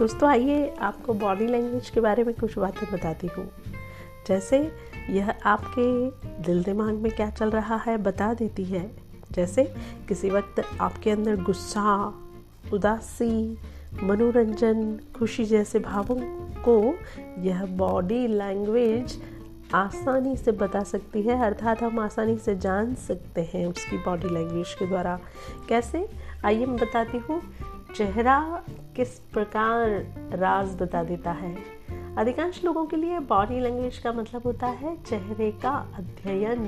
दोस्तों, आइए आपको बॉडी लैंग्वेज के बारे में कुछ बातें बताती हूँ। जैसे यह आपके दिल दिमाग में क्या चल रहा है बता देती है। जैसे किसी वक्त आपके अंदर गुस्सा, उदासी, मनोरंजन, खुशी जैसे भावों को यह बॉडी लैंग्वेज आसानी से बता सकती है, अर्थात हम आसानी से जान सकते हैं उसकी बॉडी लैंग्वेज के द्वारा। कैसे? आइए मैं बताती हूँ। चेहरा किस प्रकार राज बता देता है? अधिकांश लोगों के लिए बॉडी लैंग्वेज का मतलब होता है चेहरे का अध्ययन।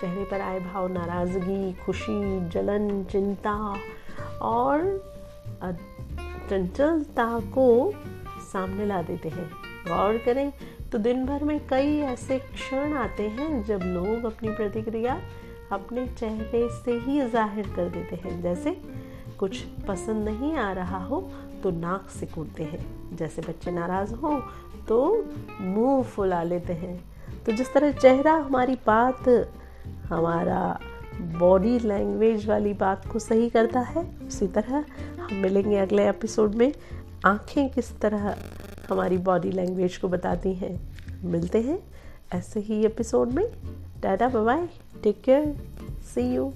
चेहरे पर आए भाव, नाराज़गी, खुशी, जलन, चिंता और चंचलता को सामने ला देते हैं। गौर करें तो दिन भर में कई ऐसे क्षण आते हैं जब लोग अपनी प्रतिक्रिया अपने चेहरे से ही ज़ाहिर कर देते हैं। जैसे कुछ पसंद नहीं आ रहा हो तो नाक से कूदते हैं। जैसे बच्चे नाराज़ हो तो मुँह फुला लेते हैं। तो जिस तरह चेहरा हमारी बात, हमारा बॉडी लैंग्वेज वाली बात को सही करता है, उसी तरह हम मिलेंगे अगले एपिसोड में। आँखें किस तरह हमारी बॉडी लैंग्वेज को बताती हैं। मिलते हैं ऐसे ही एपिसोड में। Tata bye take care see you